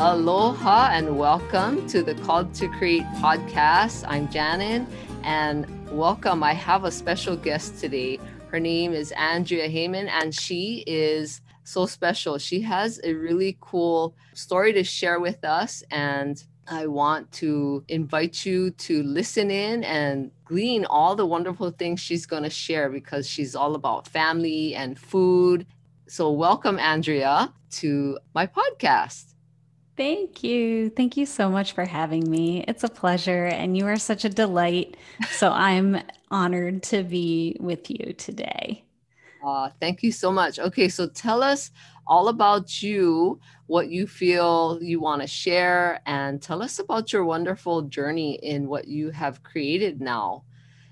Aloha and welcome to the Called to Create podcast. I'm Janin and welcome. I have a special guest today. Her name is Andrea Heyman and she is so special. She has a really cool story to share with us and I want to invite you to listen in and glean all the wonderful things she's going to share because she's all about family and food. So, welcome, Andrea, to my podcast. Thank you. Thank you so much for having me. It's a pleasure, and you are such a delight. So I'm honored to be with you today. Uh, thank you so much. Okay, so tell us all about you, what you feel you want to share, and tell us about your wonderful journey in what you have created now.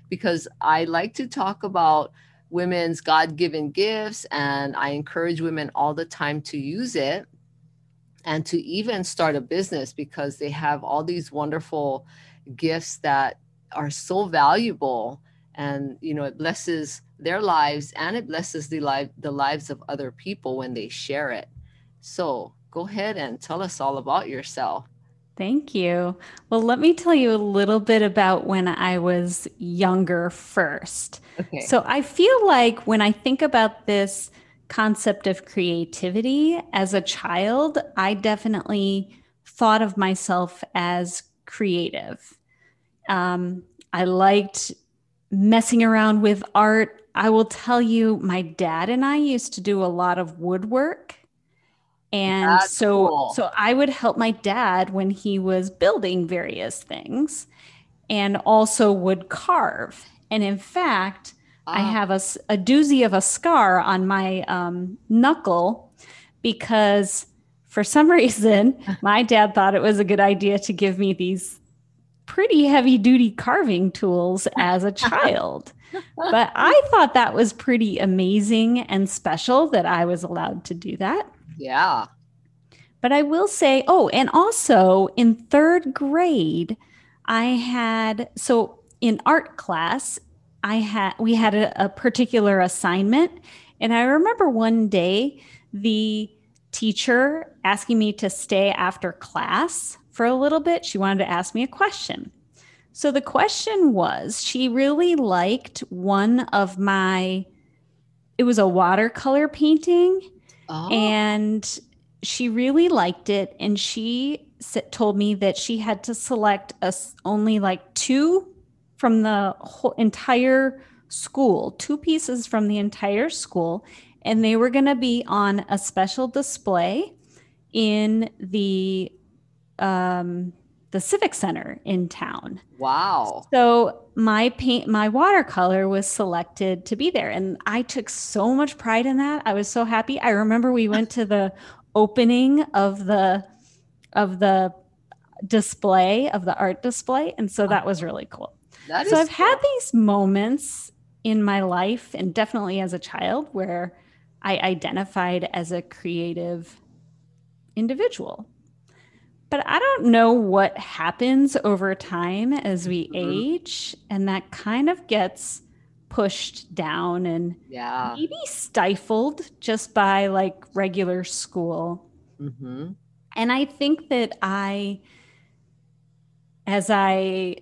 Because I like to talk about women's God given gifts, and I encourage women all the time to use it and to even start a business because they have all these wonderful gifts that are so valuable and you know it blesses their lives and it blesses the life the lives of other people when they share it so go ahead and tell us all about yourself Thank you. Well, let me tell you a little bit about when I was younger first. Okay. So I feel like when I think about this concept of creativity as a child, I definitely thought of myself as creative. Um, I liked messing around with art. I will tell you, my dad and I used to do a lot of woodwork. And That's so cool. so I would help my dad when he was building various things and also would carve. And in fact, I ah. have a, a doozy of a scar on my um, knuckle because for some reason, my dad thought it was a good idea to give me these pretty heavy duty carving tools as a child. but I thought that was pretty amazing and special that I was allowed to do that. Yeah. But I will say, oh, and also in third grade, I had so in art class, I had we had a, a particular assignment, and I remember one day the teacher asking me to stay after class for a little bit. She wanted to ask me a question. So the question was she really liked one of my, it was a watercolor painting. Oh. And she really liked it. And she told me that she had to select us only like two from the whole entire school, two pieces from the entire school, and they were going to be on a special display in the um, the civic center in town. Wow. So my paint my watercolor was selected to be there and I took so much pride in that. I was so happy. I remember we went to the opening of the of the display of the art display and so that was really cool. That so I've cool. had these moments in my life and definitely as a child where I identified as a creative individual. But I don't know what happens over time as we mm-hmm. age, and that kind of gets pushed down and yeah. maybe stifled just by like regular school. Mm-hmm. And I think that I, as I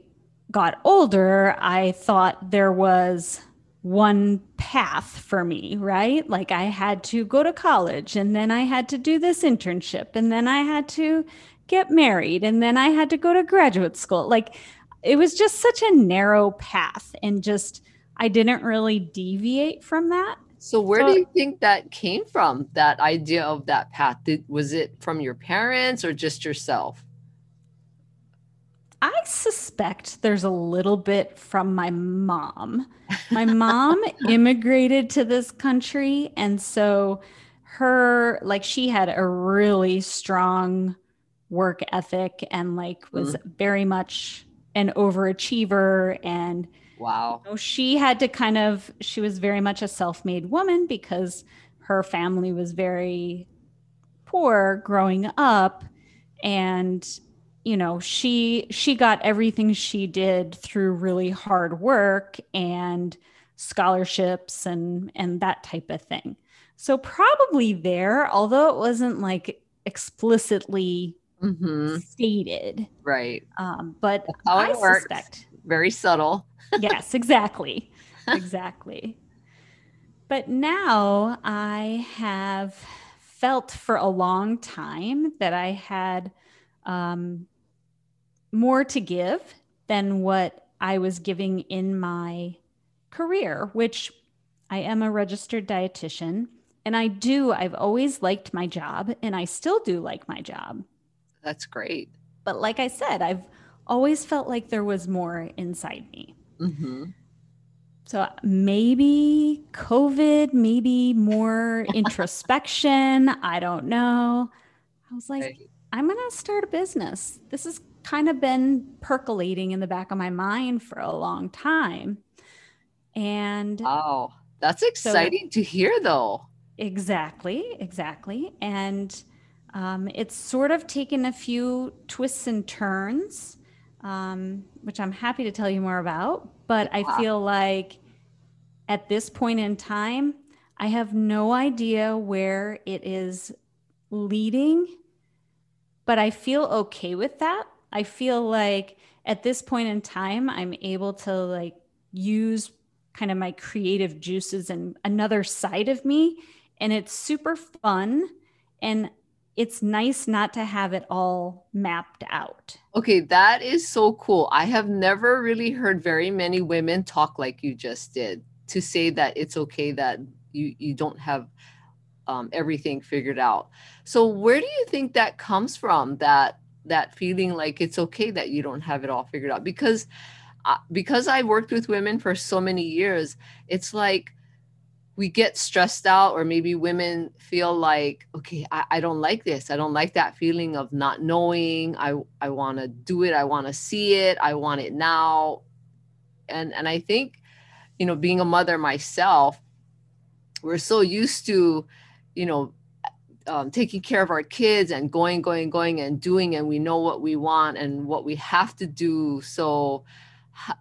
got older, I thought there was one path for me, right? Like I had to go to college and then I had to do this internship and then I had to get married and then I had to go to graduate school. Like it was just such a narrow path and just I didn't really deviate from that. So where so, do you think that came from? That idea of that path? Did, was it from your parents or just yourself? I suspect there's a little bit from my mom. My mom immigrated to this country. And so her, like, she had a really strong work ethic and, like, was mm. very much an overachiever. And, wow. You know, she had to kind of, she was very much a self made woman because her family was very poor growing up. And you know she she got everything she did through really hard work and scholarships and and that type of thing so probably there although it wasn't like explicitly mm-hmm. stated. Right. Um, but I suspect very subtle. yes, exactly. Exactly. But now I have felt for a long time that I had um, more to give than what I was giving in my career, which I am a registered dietitian. And I do, I've always liked my job and I still do like my job. That's great. But like I said, I've always felt like there was more inside me. Mm-hmm. So maybe COVID, maybe more introspection. I don't know. I was like, right. I'm going to start a business. This has kind of been percolating in the back of my mind for a long time. And oh, that's exciting so, to hear, though. Exactly, exactly. And um, it's sort of taken a few twists and turns, um, which I'm happy to tell you more about. But yeah. I feel like at this point in time, I have no idea where it is leading, but I feel okay with that. I feel like at this point in time, I'm able to like use kind of my creative juices and another side of me. And it's super fun. And it's nice not to have it all mapped out. Okay, that is so cool. I have never really heard very many women talk like you just did to say that it's okay that you you don't have um, everything figured out. So where do you think that comes from? That that feeling like it's okay that you don't have it all figured out. Because uh, because I worked with women for so many years, it's like we get stressed out or maybe women feel like okay I, I don't like this. I don't like that feeling of not knowing. I i want to do it. I want to see it. I want it now. And and i think you know being a mother myself we're so used to you know um, taking care of our kids and going going going and doing and we know what we want and what we have to do. So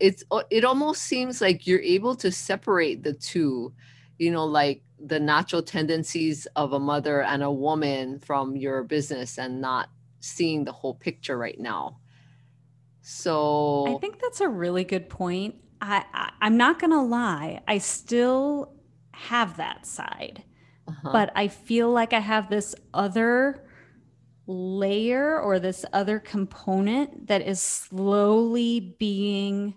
it's it almost seems like you're able to separate the two you know like the natural tendencies of a mother and a woman from your business and not seeing the whole picture right now. So i think that's a really good point. I, I i'm not gonna lie i still have that side uh-huh. but i feel like i have this other layer or this other component that is slowly being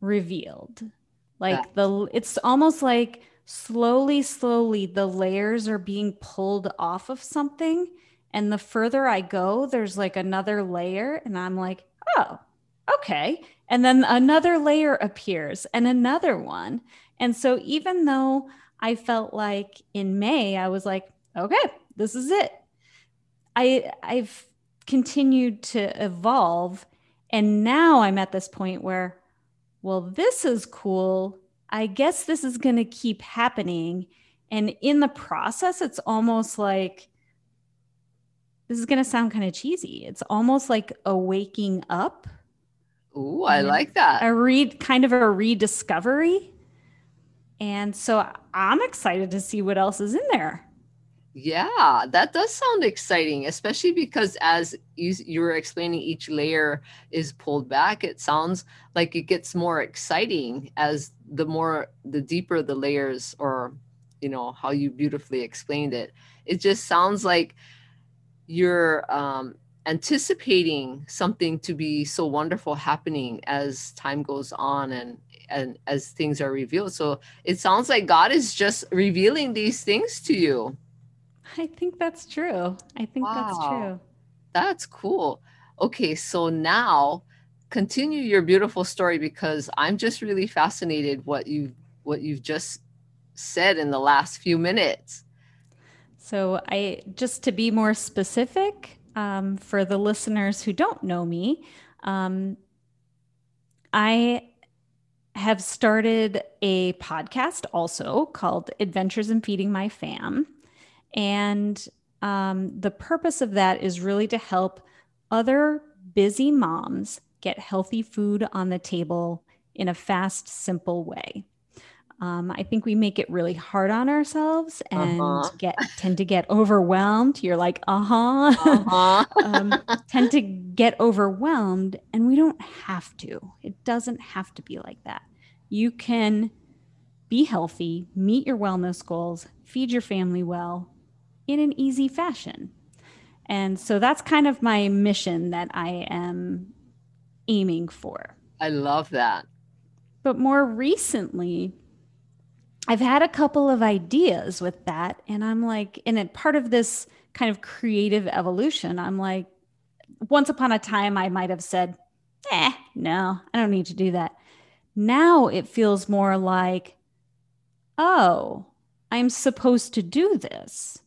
revealed. Like the it's almost like slowly slowly the layers are being pulled off of something and the further i go there's like another layer and i'm like oh okay. And then another layer appears and another one. And so even though i felt like in may i was like okay this is it i i've continued to evolve and now i'm at this point where well, this is cool. I guess this is going to keep happening. And in the process, it's almost like this is going to sound kind of cheesy. It's almost like a waking up. Ooh, I like that. A read kind of a rediscovery. And so I'm excited to see what else is in there. Yeah, that does sound exciting, especially because as you, you were explaining, each layer is pulled back. It sounds like it gets more exciting as the more, the deeper the layers, or, you know, how you beautifully explained it. It just sounds like you're um, anticipating something to be so wonderful happening as time goes on and and as things are revealed. So it sounds like God is just revealing these things to you. I think that's true. I think wow. that's true. That's cool. Okay, so now continue your beautiful story because I'm just really fascinated what you what you've just said in the last few minutes. So I just to be more specific um, for the listeners who don't know me, um, I have started a podcast also called Adventures in Feeding My Fam. And um, the purpose of that is really to help other busy moms get healthy food on the table in a fast, simple way. Um, I think we make it really hard on ourselves and uh-huh. get tend to get overwhelmed. You're like, uh-huh, uh-huh. um, tend to get overwhelmed, and we don't have to. It doesn't have to be like that. You can be healthy, meet your wellness goals, feed your family well in an easy fashion. And so that's kind of my mission that I am aiming for. I love that. But more recently, I've had a couple of ideas with that. And I'm like, in a part of this kind of creative evolution, I'm like, once upon a time, I might have said, eh, no, I don't need to do that. Now it feels more like, oh, I'm supposed to do this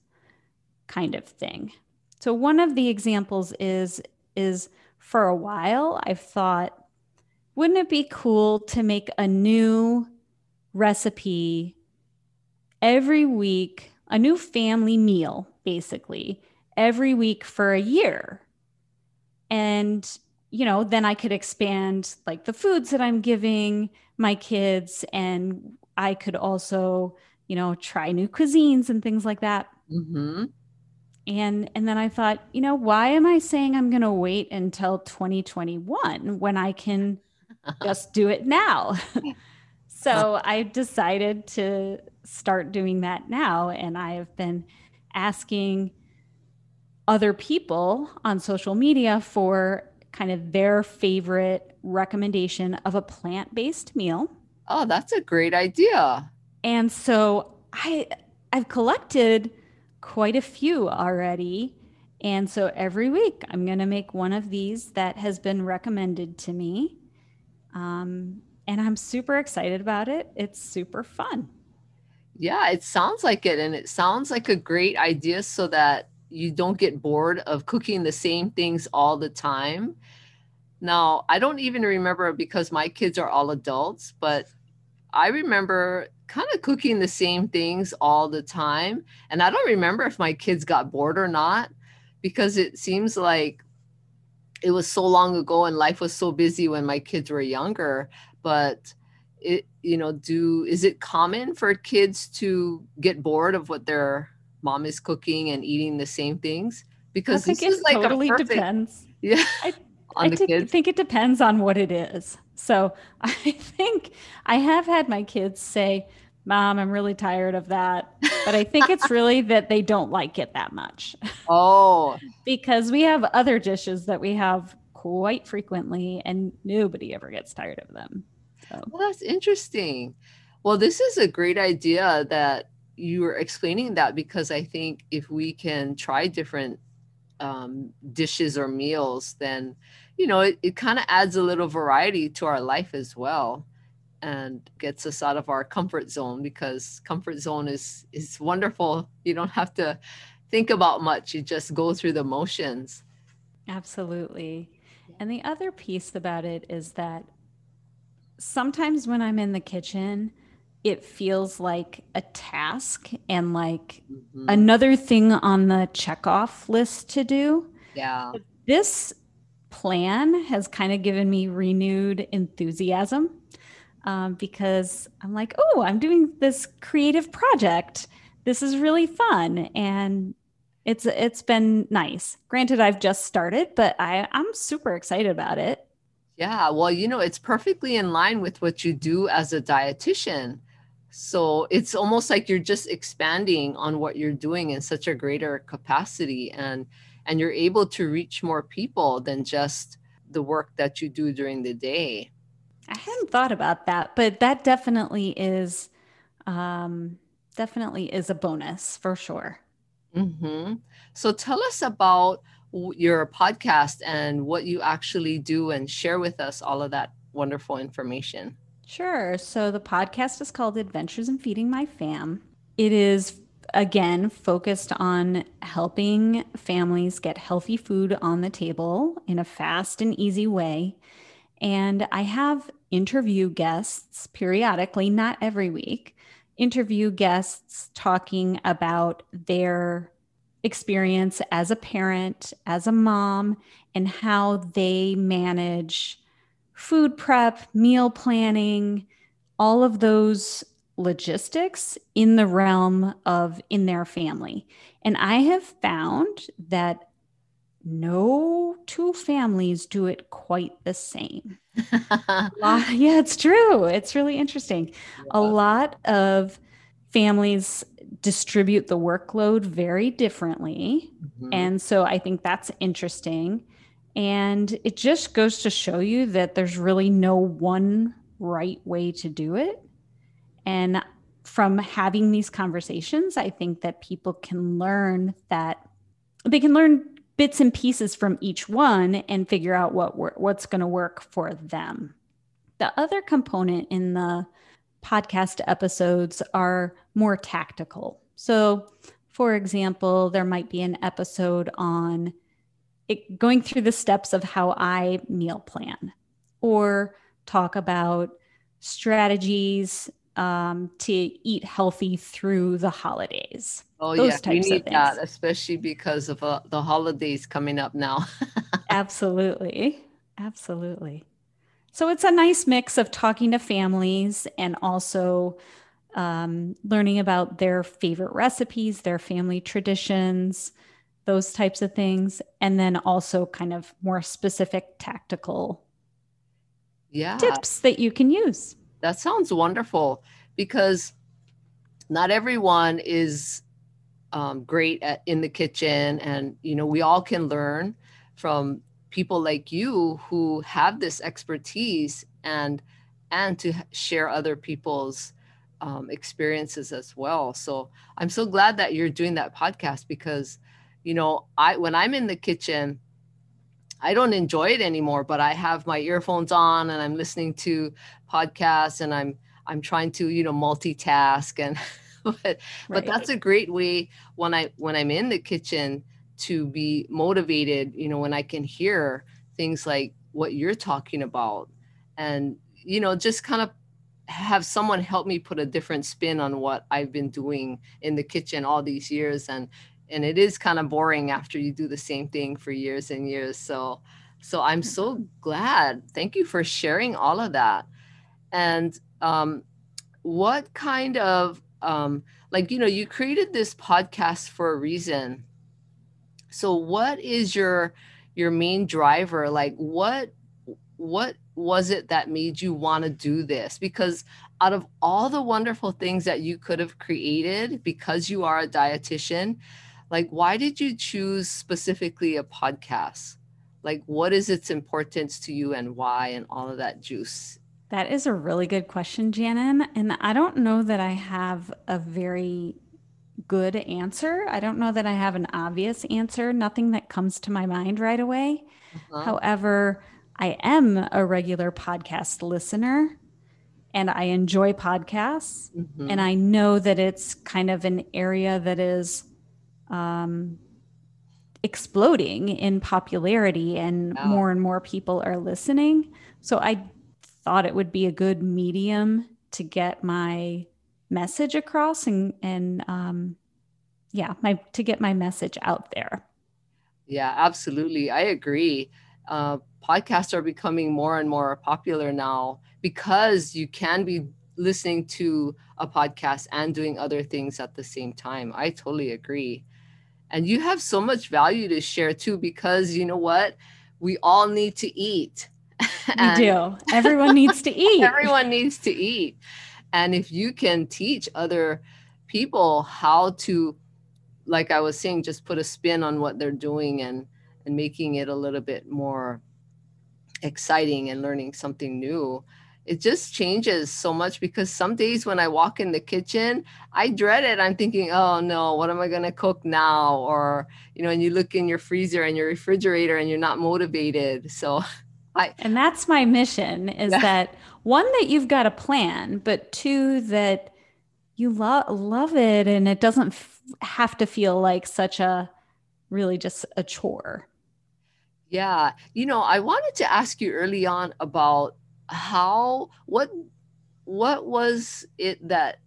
kind of thing. So one of the examples is is for a while I've thought wouldn't it be cool to make a new recipe every week, a new family meal basically every week for a year. And you know, then I could expand like the foods that I'm giving my kids and I could also, you know, try new cuisines and things like that. Mm-hmm. And and then I thought, you know, why am I saying I'm going to wait until 2021 when I can just do it now? so I decided to start doing that now, and I have been asking other people on social media for kind of their favorite recommendation of a plant-based meal Oh, that's a great idea. And so I I've collected quite a few already. And so every week I'm going to make one of these that has been recommended to me. Um, and I'm super excited about it. It's super fun. Yeah, it sounds like it. And it sounds like a great idea so that you don't get bored of cooking the same things all the time. Now, I don't even remember because my kids are all adults, but I remember kind of cooking the same things all the time. And I don't remember if my kids got bored or not because it seems like it was so long ago and life was so busy when my kids were younger. But it, you know, do is it common for kids to get bored of what their mom is cooking and eating the same things? Because I think it like totally perfect, depends. Yeah. I, I t- think it depends on what it is. So I think I have had my kids say, Mom, I'm really tired of that. But I think it's really that they don't like it that much. Oh. because we have other dishes that we have quite frequently and nobody ever gets tired of them. So. Well, that's interesting. Well, this is a great idea that you were explaining that because I think if we can try different um, dishes or meals, then you know it, it kind of adds a little variety to our life as well and gets us out of our comfort zone because comfort zone is is wonderful. You don't have to think about much. You just go through the motions. Absolutely. And the other piece about it is that sometimes when i'm in the kitchen it feels like a task and like mm-hmm. another thing on the checkoff list to do. Yeah. This plan has kind of given me renewed enthusiasm um, because I'm like, oh, I'm doing this creative project. This is really fun. And it's it's been nice. Granted, I've just started, but I, I'm super excited about it. Yeah, well, you know, it's perfectly in line with what you do as a dietitian so it's almost like you're just expanding on what you're doing in such a greater capacity and and you're able to reach more people than just the work that you do during the day. I hadn't thought about that, but that definitely is um definitely is a bonus for sure. Mm-hmm. So tell us about your podcast and what you actually do and share with us all of that wonderful information. Sure. So the podcast is called Adventures in Feeding My Fam. It is, again, focused on helping families get healthy food on the table in a fast and easy way. And I have interview guests periodically, not every week, interview guests talking about their experience as a parent, as a mom, and how they manage food prep, meal planning, all of those logistics in the realm of in their family. And I have found that no two families do it quite the same. yeah, it's true. It's really interesting. A lot of families distribute the workload very differently. Mm-hmm. And so I think that's interesting. And it just goes to show you that there's really no one right way to do it. And from having these conversations, I think that people can learn that they can learn bits and pieces from each one and figure out what what's going to work for them. The other component in the podcast episodes are more tactical. So, for example, there might be an episode on it, going through the steps of how I meal plan or talk about strategies um, to eat healthy through the holidays. Oh Those yeah, we need that, especially because of uh, the holidays coming up now. absolutely, absolutely. So it's a nice mix of talking to families and also um, learning about their favorite recipes, their family traditions, those types of things, and then also kind of more specific tactical yeah. tips that you can use. That sounds wonderful because not everyone is um, great at in the kitchen, and you know we all can learn from people like you who have this expertise and and to share other people's um, experiences as well. So I'm so glad that you're doing that podcast because you know I when I'm in the kitchen I don't enjoy it anymore, but I have my earphones on and I'm listening to podcasts and I'm I'm trying to, you know, multitask and but right. but that's a great way when I when I'm in the kitchen to be motivated, you know, when I can hear things like what you're talking about and you know, just kind of have someone help me put a different spin on what I've been doing in the kitchen all these years and and it is kind of boring after you do the same thing for years and years so so i'm so glad. Thank you for sharing all of that. And um, what kind of um, like you know you created this podcast for a reason. So what is your your main driver? Like what what was it that made you want to do this? Because out of all the wonderful things that you could have created because you are a dietitian like why did you choose specifically a podcast like what is its importance to you and why and all of that juice that is a really good question Janin and i don't know that i have a very good answer i don't know that i have an obvious answer nothing that comes to my mind right away uh-huh. however i am a regular podcast listener and I enjoy podcasts. Mm-hmm. And I know that it's kind of an area that is um, exploding in popularity and wow. more and more people are listening. So I thought it would be a good medium to get my message across and and um, yeah, my to get my message out there. Yeah, absolutely. I agree. Uh, podcasts are becoming more and more popular now because you can be listening to a podcast and doing other things at the same time. I totally agree and you have so much value to share too because you know what? We all need to eat. We do. Everyone needs to eat. Everyone needs to eat. And if you can teach other people how to like i was saying just put a spin on what they're doing and and making it a little bit more exciting and learning something new it just changes so much because some days when I walk in the kitchen, I dread it. I'm thinking, oh no, what am I going to cook now? Or, you know, and you look in your freezer and your refrigerator and you're not motivated. So I. And that's my mission is yeah. that one, that you've got a plan, but two, that you lo- love it and it doesn't f- have to feel like such a really just a chore. Yeah. You know, I wanted to ask you early on about how what what was it that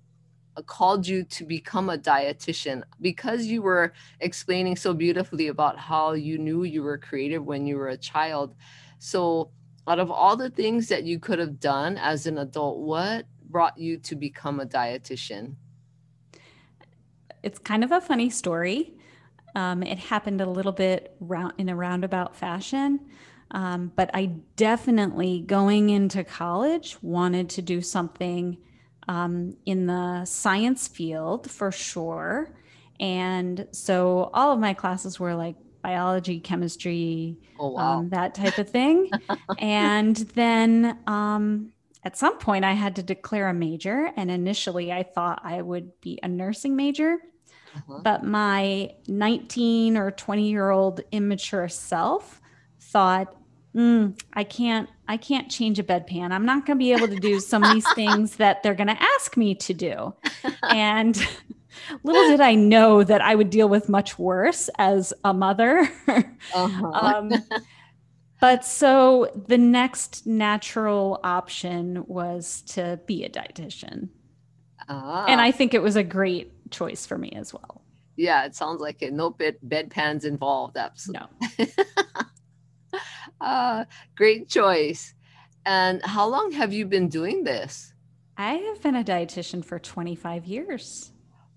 called you to become a dietitian because you were explaining so beautifully about how you knew you were creative when you were a child so out of all the things that you could have done as an adult what brought you to become a dietitian? It's kind of a funny story. Um, it happened a little bit round in a roundabout fashion. Um, but I definitely, going into college, wanted to do something um, in the science field for sure. And so all of my classes were like biology, chemistry, oh, wow. um, that type of thing. and then um, at some point, I had to declare a major. And initially, I thought I would be a nursing major. Uh-huh. But my 19 or 20 year old immature self thought, mm, I can't, I can't change a bedpan. I'm not going to be able to do some of these things that they're going to ask me to do. And little did I know that I would deal with much worse as a mother. Uh-huh. um, but so the next natural option was to be a dietitian. Ah. And I think it was a great choice for me as well. Yeah, it sounds like it. No bed bedpans involved. Absolutely. No. Uh, great choice. And how long have you been doing this? I have been a dietitian for 25 years.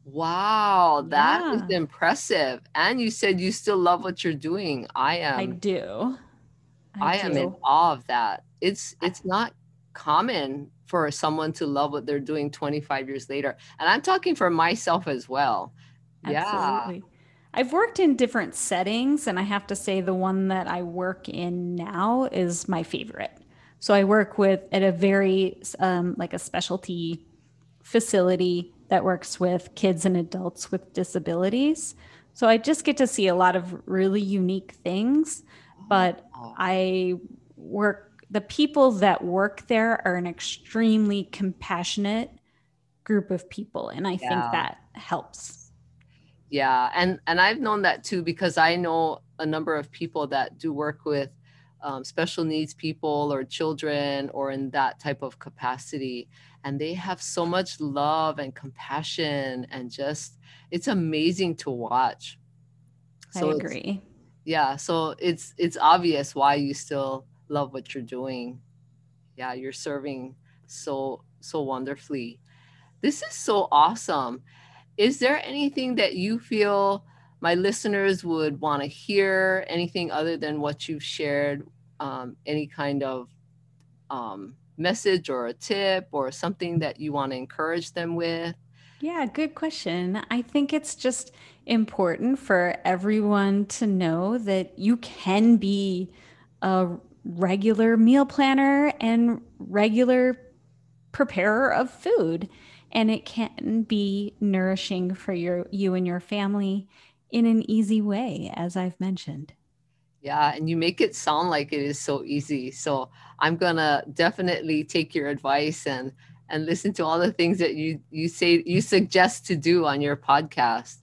Wow, that yeah. is impressive. And you said you still love what you're doing. I am. I do. I, I do. am in awe of that. It's it's not common for someone to love what they're doing 25 years later. And I'm talking for myself as well. Absolutely. Yeah. I've worked in different settings, and I have to say the one that I work in now is my favorite. So I work with at a very um, like a specialty facility that works with kids and adults with disabilities. So I just get to see a lot of really unique things, but I work the people that work there are an extremely compassionate group of people and I yeah. think that helps. Yeah, and and I've known that too because I know a number of people that do work with um, special needs people or children or in that type of capacity and they have so much love and compassion and just it's amazing to watch. So i agree. yeah so it's it's obvious why you still love what you're doing. Yeah you're serving so so wonderfully. This is so awesome is there anything that you feel my listeners would want to hear anything other than what you've shared um, any kind of um, message or a tip or something that you want to encourage them with? Yeah, good question. I think it's just important for everyone to know that you can be a regular meal planner and regular preparer of food and it can be nourishing for your you and your family in an easy way as I've mentioned. Yeah, and you make it sound like it is so easy. So I'm gonna definitely take your advice and and listen to all the things that you you say you suggest to do on your podcast.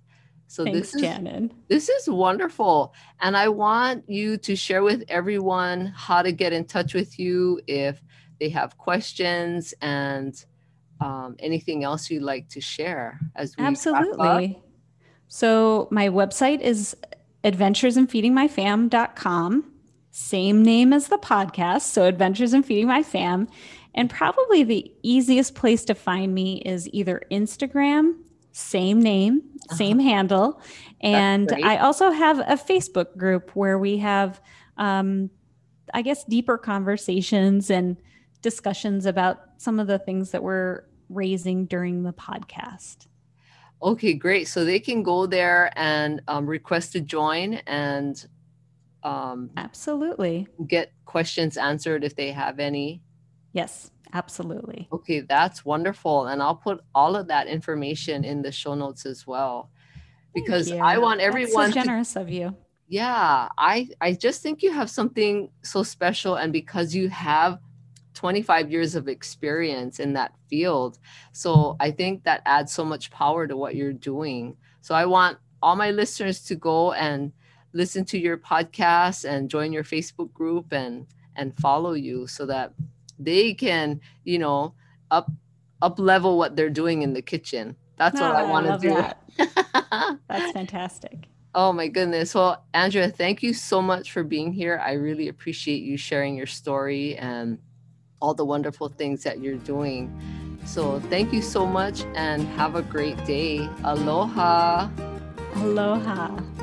So Thanks, this is Shannon. this is wonderful, and I want you to share with everyone how to get in touch with you if they have questions and um, anything else you'd like to share as we absolutely. So my website is adventuresinfeedingmyfam.com, same name as the podcast. So, Adventures in Feeding My Fam. And probably the easiest place to find me is either Instagram, same name, uh-huh. same uh-huh. handle. And I also have a Facebook group where we have, um, I guess, deeper conversations and discussions about some of the things that we're raising during the podcast. Okay, great. So they can go there and um, request to join and um, absolutely get questions answered if they have any. Yes, absolutely. Okay, that's wonderful. And I'll put all of that information in the show notes as well because I want everyone that's so generous to, of you. Yeah, I I just think you have something so special and because you have 25 years of experience in that field. So I think that adds so much power to what you're doing. So I want all my listeners to go and listen to your podcast and join your Facebook group and and follow you so that they can, you know, up up level what they're doing in the kitchen. That's what I ah, want to do. That. That's fantastic. Oh my goodness. Well, Andrea, thank you so much for being here. I really appreciate you sharing your story and all the wonderful things that you're doing. So thank you so much and have a great day. Aloha. Aloha.